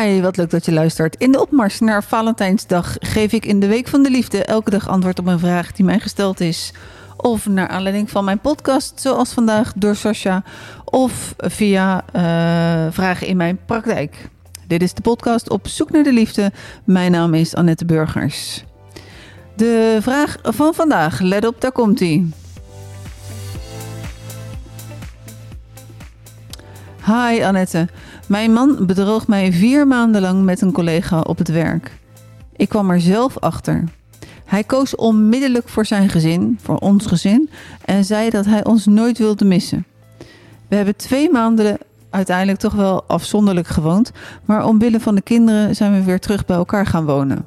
Hi, wat leuk dat je luistert. In de opmars naar Valentijnsdag geef ik in de Week van de Liefde elke dag antwoord op een vraag die mij gesteld is. Of naar aanleiding van mijn podcast, zoals vandaag door Sascha. Of via uh, vragen in mijn praktijk. Dit is de podcast Op Zoek naar de Liefde. Mijn naam is Annette Burgers. De vraag van vandaag, let op, daar komt ie. Hi Annette. Mijn man bedroog mij vier maanden lang met een collega op het werk. Ik kwam er zelf achter. Hij koos onmiddellijk voor zijn gezin, voor ons gezin, en zei dat hij ons nooit wilde missen. We hebben twee maanden uiteindelijk toch wel afzonderlijk gewoond, maar omwille van de kinderen zijn we weer terug bij elkaar gaan wonen.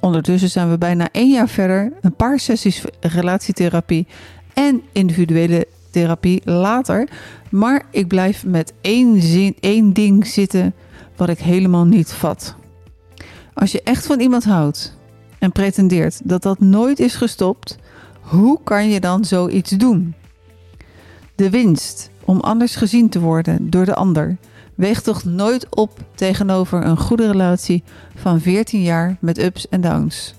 Ondertussen zijn we bijna één jaar verder, een paar sessies relatietherapie en individuele therapie later. Maar ik blijf met één, zin, één ding zitten wat ik helemaal niet vat. Als je echt van iemand houdt en pretendeert dat dat nooit is gestopt, hoe kan je dan zoiets doen? De winst om anders gezien te worden door de ander weegt toch nooit op tegenover een goede relatie van 14 jaar met ups en downs.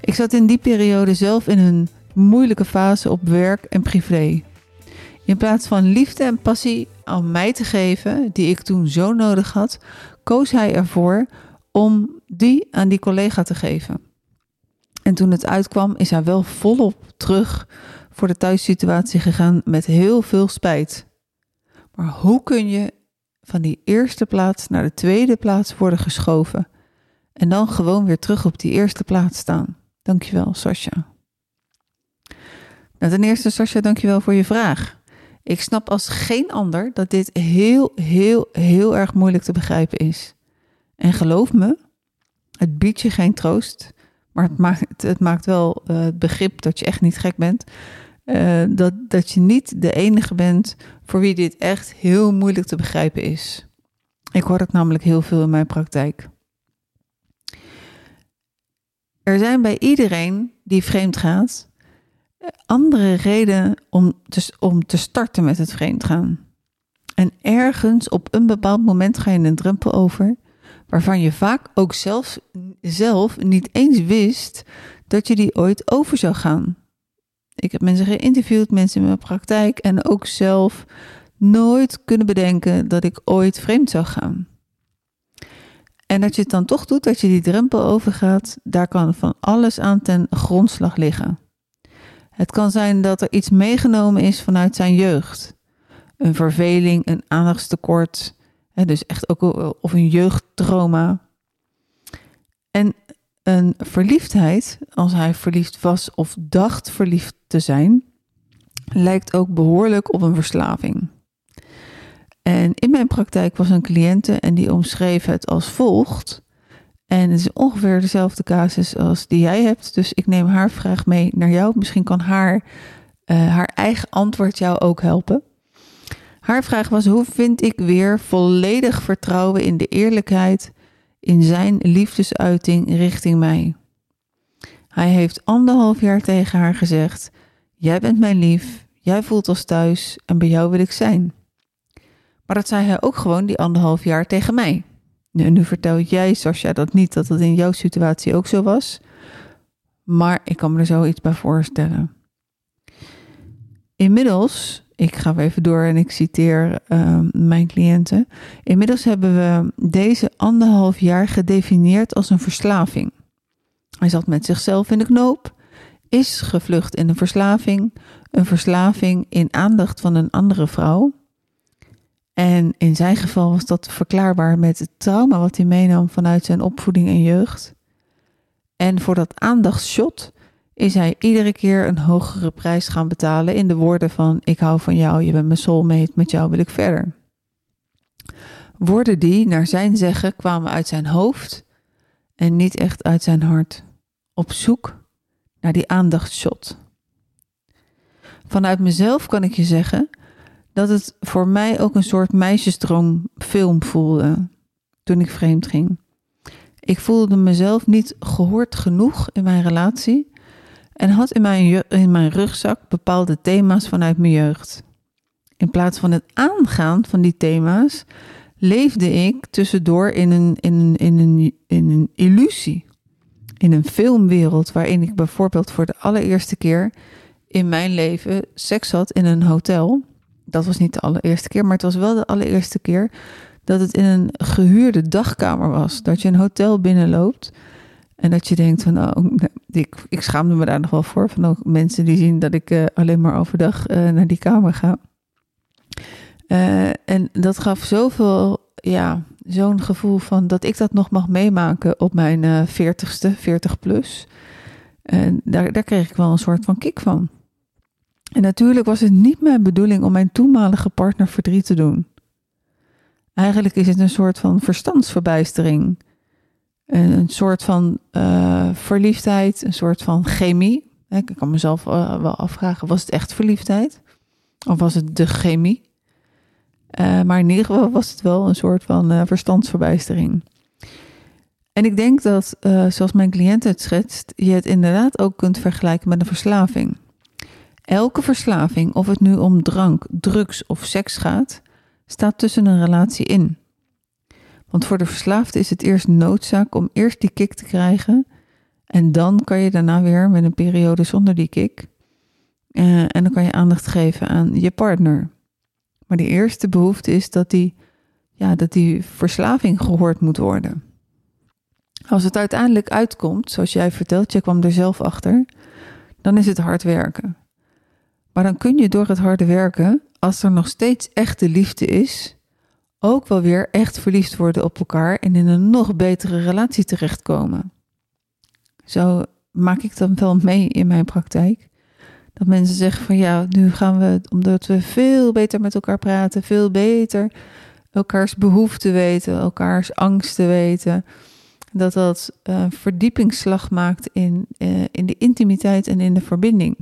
Ik zat in die periode zelf in een moeilijke fase op werk en privé. In plaats van liefde en passie aan mij te geven, die ik toen zo nodig had, koos hij ervoor om die aan die collega te geven. En toen het uitkwam, is hij wel volop terug voor de thuissituatie gegaan met heel veel spijt. Maar hoe kun je van die eerste plaats naar de tweede plaats worden geschoven en dan gewoon weer terug op die eerste plaats staan? Dankjewel, Sascha. Nou, ten eerste, Sascha, dankjewel voor je vraag. Ik snap als geen ander dat dit heel, heel, heel erg moeilijk te begrijpen is. En geloof me, het biedt je geen troost, maar het maakt, het maakt wel uh, het begrip dat je echt niet gek bent. Uh, dat, dat je niet de enige bent voor wie dit echt heel moeilijk te begrijpen is. Ik hoor het namelijk heel veel in mijn praktijk. Er zijn bij iedereen die vreemd gaat andere reden om te, om te starten met het vreemdgaan. En ergens op een bepaald moment ga je een drempel over, waarvan je vaak ook zelf niet eens wist dat je die ooit over zou gaan. Ik heb mensen geïnterviewd, mensen in mijn praktijk en ook zelf nooit kunnen bedenken dat ik ooit vreemd zou gaan. En dat je het dan toch doet, dat je die drempel overgaat, daar kan van alles aan ten grondslag liggen. Het kan zijn dat er iets meegenomen is vanuit zijn jeugd. Een verveling, een aandachtstekort, dus echt ook of een jeugdtrauma. En een verliefdheid, als hij verliefd was of dacht verliefd te zijn, lijkt ook behoorlijk op een verslaving. En in mijn praktijk was een cliënte en die omschreef het als volgt. En het is ongeveer dezelfde casus als die jij hebt. Dus ik neem haar vraag mee naar jou. Misschien kan haar, uh, haar eigen antwoord jou ook helpen. Haar vraag was: hoe vind ik weer volledig vertrouwen in de eerlijkheid in zijn liefdesuiting richting mij? Hij heeft anderhalf jaar tegen haar gezegd: Jij bent mijn lief, jij voelt als thuis en bij jou wil ik zijn. Maar dat zei hij ook gewoon die anderhalf jaar tegen mij. Nu, vertel jij, Sascha, dat niet, dat het in jouw situatie ook zo was. Maar ik kan me er zoiets bij voorstellen. Inmiddels, ik ga even door en ik citeer uh, mijn cliënten. Inmiddels hebben we deze anderhalf jaar gedefinieerd als een verslaving. Hij zat met zichzelf in de knoop, is gevlucht in een verslaving, een verslaving in aandacht van een andere vrouw en in zijn geval was dat verklaarbaar met het trauma wat hij meenam vanuit zijn opvoeding en jeugd. En voor dat aandachtsshot is hij iedere keer een hogere prijs gaan betalen in de woorden van ik hou van jou, je bent mijn soulmate, met jou wil ik verder. Woorden die, naar zijn zeggen, kwamen uit zijn hoofd en niet echt uit zijn hart. Op zoek naar die aandachtsshot. Vanuit mezelf kan ik je zeggen dat het voor mij ook een soort meisjesdroomfilm voelde toen ik vreemd ging. Ik voelde mezelf niet gehoord genoeg in mijn relatie en had in mijn, in mijn rugzak bepaalde thema's vanuit mijn jeugd. In plaats van het aangaan van die thema's, leefde ik tussendoor in een, in in een, in een illusie. In een filmwereld waarin ik bijvoorbeeld voor de allereerste keer in mijn leven seks had in een hotel. Dat was niet de allereerste keer, maar het was wel de allereerste keer dat het in een gehuurde dagkamer was. Dat je een hotel binnenloopt en dat je denkt van, oh, ik, ik schaamde me daar nog wel voor. Van ook mensen die zien dat ik uh, alleen maar overdag uh, naar die kamer ga. Uh, en dat gaf zoveel, ja, zo'n gevoel van dat ik dat nog mag meemaken op mijn veertigste, 40 plus. En daar, daar kreeg ik wel een soort van kick van. En natuurlijk was het niet mijn bedoeling om mijn toenmalige partner verdriet te doen. Eigenlijk is het een soort van verstandsverbijstering. Een, soort van uh, verliefdheid, een soort van chemie. Ik kan mezelf uh, wel afvragen, was het echt verliefdheid? Of was het de chemie? Uh, maar in ieder geval was het wel een soort van verstandsverbijstering. En ik denk dat, zoals mijn cliënt het schetst, je het inderdaad ook kunt vergelijken met een verslaving. Elke verslaving, of het nu om drank, drugs of seks gaat, staat tussen een relatie in. Want voor de verslaafde is het eerst noodzaak om eerst die kick te krijgen. En dan kan je daarna weer met een periode zonder die kick. Uh, en dan kan je aandacht geven aan je partner. Maar de eerste behoefte is dat die, ja, dat die verslaving gehoord moet worden. Als het uiteindelijk uitkomt, zoals jij vertelt, je kwam er zelf achter, dan is het hard werken. Maar dan kun je door het harde werken, als er nog steeds echte liefde is, ook wel weer echt verliefd worden op elkaar en in een nog betere relatie terechtkomen. Zo maak ik dan wel mee in mijn praktijk. Dat mensen zeggen van ja, nu gaan we, omdat we veel beter met elkaar praten, veel beter elkaars behoeften weten, elkaars angsten weten, dat dat een verdiepingsslag maakt in, eh, in de intimiteit en in de verbinding.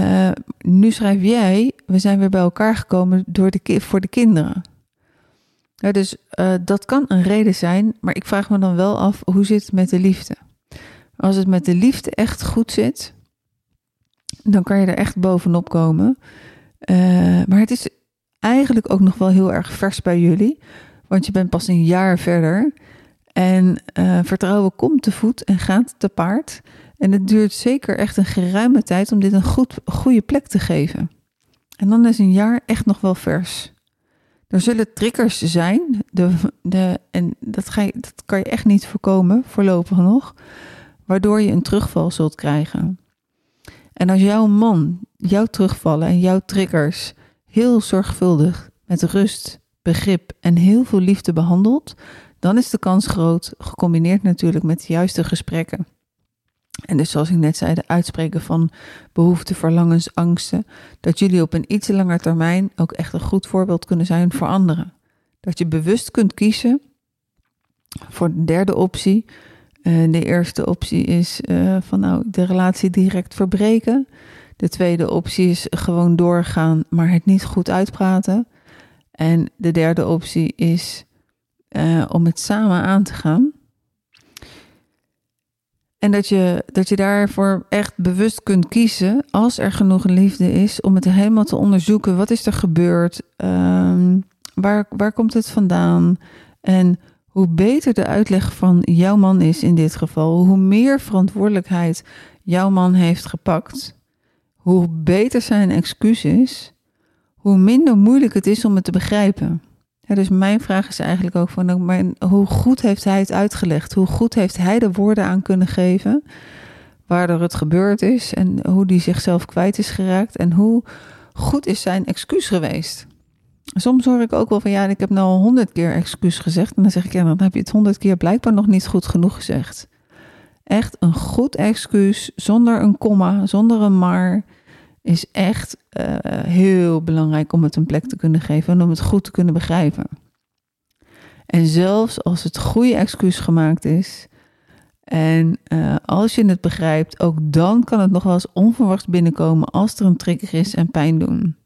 Uh, nu schrijf jij, we zijn weer bij elkaar gekomen door de, voor de kinderen. Ja, dus uh, dat kan een reden zijn, maar ik vraag me dan wel af, hoe zit het met de liefde? Als het met de liefde echt goed zit, dan kan je er echt bovenop komen. Uh, maar het is eigenlijk ook nog wel heel erg vers bij jullie, want je bent pas een jaar verder. En vertrouwen komt te voet en gaat te paard. En het duurt zeker echt een geruime tijd om dit een goed, goede plek te geven. En dan is een jaar echt nog wel vers. Er zullen triggers zijn, de, de, en dat, ga je, dat kan je echt niet voorkomen, voorlopig nog, waardoor je een terugval zult krijgen. En als jouw man jouw terugvallen en jouw triggers heel zorgvuldig, met rust, begrip en heel veel liefde behandelt, dan is de kans groot, gecombineerd natuurlijk met de juiste gesprekken en dus zoals ik net zei, de uitspreken van behoeften, verlangens, angsten, dat jullie op een iets langer termijn ook echt een goed voorbeeld kunnen zijn voor anderen. Dat je bewust kunt kiezen voor de derde optie. Uh, de eerste optie is uh, van nou de relatie direct verbreken. De tweede optie is gewoon doorgaan, maar het niet goed uitpraten. En de derde optie is uh, om het samen aan te gaan. En dat je, dat je daarvoor echt bewust kunt kiezen, als er genoeg liefde is, om het helemaal te onderzoeken. Wat is er gebeurd? Um, waar, waar komt het vandaan? En hoe beter de uitleg van jouw man is in dit geval, hoe meer verantwoordelijkheid jouw man heeft gepakt, hoe beter zijn excuus is, hoe minder moeilijk het is om het te begrijpen dus mijn vraag is eigenlijk ook van, maar hoe goed heeft hij het uitgelegd? Hoe goed heeft hij de woorden aan kunnen geven waardoor het gebeurd is en hoe die zichzelf kwijt is geraakt en hoe goed is zijn excuus geweest? Soms hoor ik ook wel van ja, ik heb nou al honderd keer excuus gezegd en dan zeg ik ja, dan heb je het honderd keer blijkbaar nog niet goed genoeg gezegd. Echt een goed excuus zonder een komma, zonder een maar is echt uh, heel belangrijk om het een plek te kunnen geven en om het goed te kunnen begrijpen. En zelfs als het goede excuus gemaakt is en uh, als je het begrijpt, ook dan kan het nog wel eens onverwachts binnenkomen als er een trigger is en pijn doen.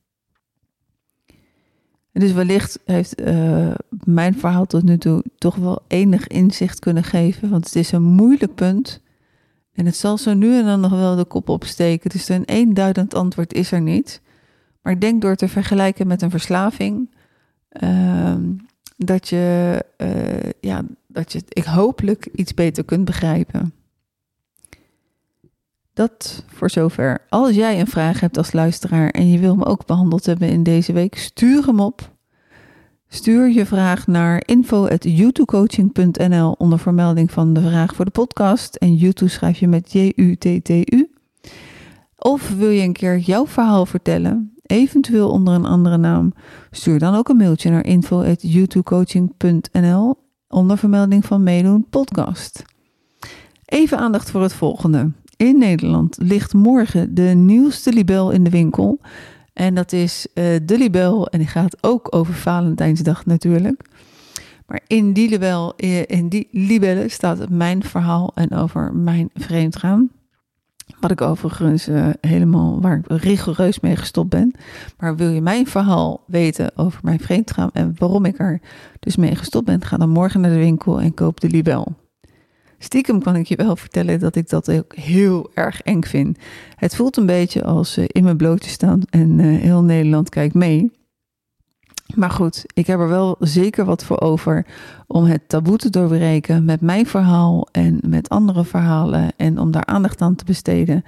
dus wellicht heeft uh, mijn verhaal tot nu toe toch wel enig inzicht kunnen geven, want het is een moeilijk punt en het zal zo nu en dan nog wel de kop opsteken. Dus een eenduidend antwoord is er niet. Maar denk door te vergelijken met een verslaving, Ehm, dat je, uh, ja, dat je ik hopelijk iets beter kunt begrijpen. Dat voor zover. Als jij een vraag hebt als luisteraar en je wil me ook behandeld hebben in deze week, stuur hem op. Stuur je vraag naar info.youtubecoaching.nl onder vermelding van de vraag voor de podcast. En YouTube schrijf je met J-U-T-T-U. Of wil je een keer jouw verhaal vertellen, eventueel onder een andere naam? Stuur dan ook een mailtje naar info.youtubecoaching.nl onder vermelding van meedoen podcast. Even aandacht voor het volgende. In Nederland ligt morgen de nieuwste libel in de winkel. En dat is uh, de libel. En die gaat ook over Valentijnsdag natuurlijk. Maar in die, libel, eh, in die libelle staat mijn verhaal en over mijn vreemdgaan. Wat ik overigens uh, helemaal, waar ik rigoureus mee gestopt ben. Maar wil je mijn verhaal weten over mijn vreemdgaan en waarom ik er dus mee gestopt ben, ga dan morgen naar de winkel en koop de libel. Stiekem kan ik je wel vertellen dat ik dat ook heel erg eng vind. Het voelt een beetje als uh, in mijn blootje staan en uh, heel Nederland kijkt mee. Maar goed, ik heb er wel zeker wat voor over om het taboe te doorbreken met mijn verhaal en met andere verhalen en om daar aandacht aan te besteden.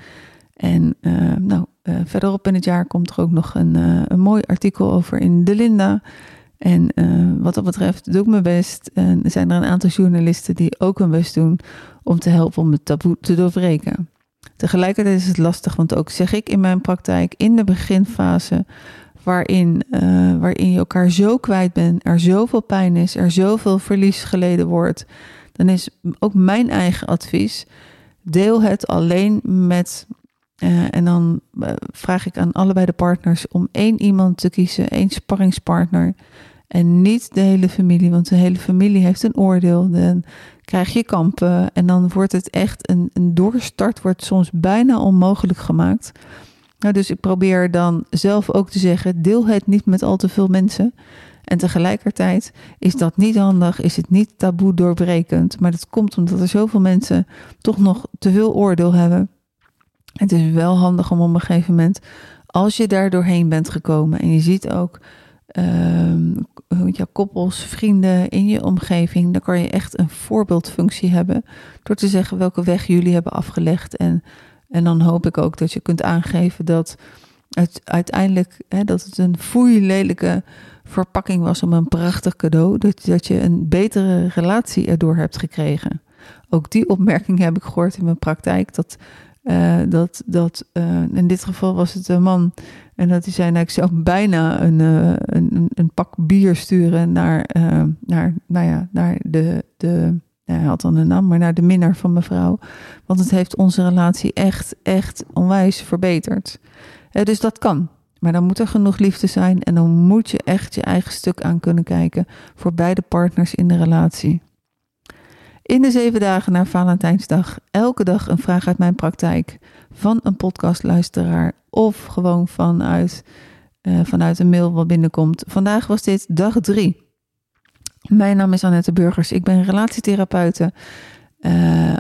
En uh, nou, verderop in het jaar komt er ook nog een, een mooi artikel over in De Linda. En uh, wat dat betreft doe ik mijn best. En er zijn er een aantal journalisten die ook hun best doen om te helpen om het taboe te doorbreken. Tegelijkertijd is het lastig, want ook zeg ik in mijn praktijk, in de beginfase, waarin, uh, waarin je elkaar zo kwijt bent, er zoveel pijn is, er zoveel verlies geleden wordt, dan is ook mijn eigen advies: deel het alleen met. Uh, en dan vraag ik aan allebei de partners om één iemand te kiezen, één sparringspartner en niet de hele familie, want de hele familie heeft een oordeel. Dan krijg je kampen en dan wordt het echt een, een doorstart, wordt soms bijna onmogelijk gemaakt. Nou, dus ik probeer dan zelf ook te zeggen: deel het niet met al te veel mensen. En tegelijkertijd is dat niet handig, is het niet taboe doorbrekend. Maar dat komt omdat er zoveel mensen toch nog te veel oordeel hebben. Het is wel handig om op een gegeven moment, als je daar doorheen bent gekomen en je ziet ook uh, ja, koppels, vrienden in je omgeving, dan kan je echt een voorbeeldfunctie hebben door te zeggen welke weg jullie hebben afgelegd. En, en dan hoop ik ook dat je kunt aangeven dat het uiteindelijk hè, dat het een lelijke verpakking was om een prachtig cadeau, dat, dat je een betere relatie erdoor hebt gekregen. Ook die opmerking heb ik gehoord in mijn praktijk. Dat, uh, dat, dat uh, in dit geval was het een man en dat hij zei, nou, ik zou bijna een, uh, een, een, pak bier sturen naar, naar, nou ja, naar de, de hij had dan een naam, maar naar de minnaar van mevrouw. Want het heeft onze relatie echt, echt onwijs verbeterd. Dus dat kan. Maar dan moet er genoeg liefde zijn en dan moet je echt je eigen stuk aan kunnen kijken voor beide partners in de relatie. In de zeven dagen na Valentijnsdag elke dag een vraag uit mijn praktijk van een podcastluisteraar of gewoon vanuit, uh, vanuit een mail wat binnenkomt. Vandaag was dit dag drie. Mijn naam is Annette Burgers. Ik ben relatietherapeute, uh,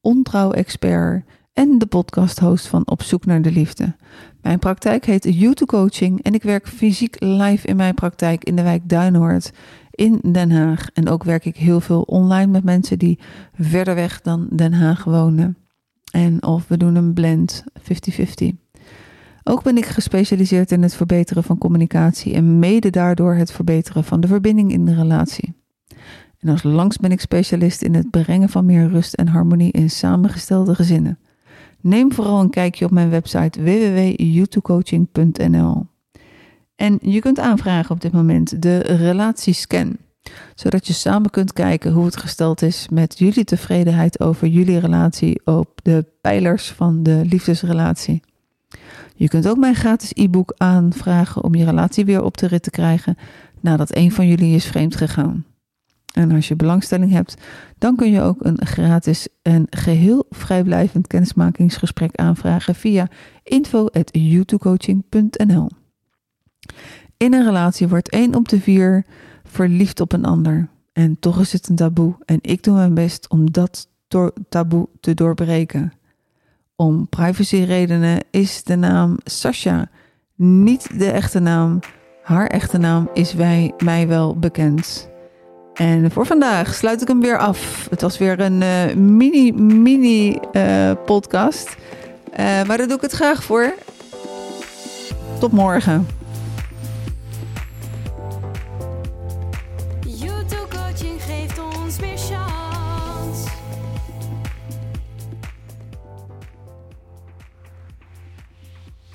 ontrouw-expert en de podcast-host van Op Zoek naar de Liefde. Mijn praktijk heet YouTube Coaching en ik werk fysiek live in mijn praktijk in de wijk Duinoord in Den Haag. En ook werk ik heel veel online met mensen die verder weg dan Den Haag wonen. En of we doen een blend 50-50. Ook ben ik gespecialiseerd in het verbeteren van communicatie en mede daardoor het verbeteren van de verbinding in de relatie. En als langs ben ik specialist in het brengen van meer rust en harmonie in samengestelde gezinnen. Neem vooral een kijkje op mijn website www.youtubecoaching.nl. En je kunt aanvragen op dit moment de relatiescan, zodat je samen kunt kijken hoe het gesteld is met jullie tevredenheid over jullie relatie op de pijlers van de liefdesrelatie. Je kunt ook mijn gratis e-book aanvragen om je relatie weer op de rit te krijgen nadat een van jullie is vreemd gegaan. En als je belangstelling hebt, dan kun je ook een gratis en geheel vrijblijvend kennismakingsgesprek aanvragen via info.youtubecoaching.nl. In een relatie wordt één op de vier verliefd op een ander. En toch is het een taboe. En ik doe mijn best om dat taboe te doorbreken. Om privacyredenen is de naam Sasha niet de echte naam Haar echte naam is wij, mij wel bekend. En voor vandaag sluit ik hem weer af. Het was weer een uh, mini, mini uh, podcast. Uh, maar daar doe ik het graag voor. Tot morgen.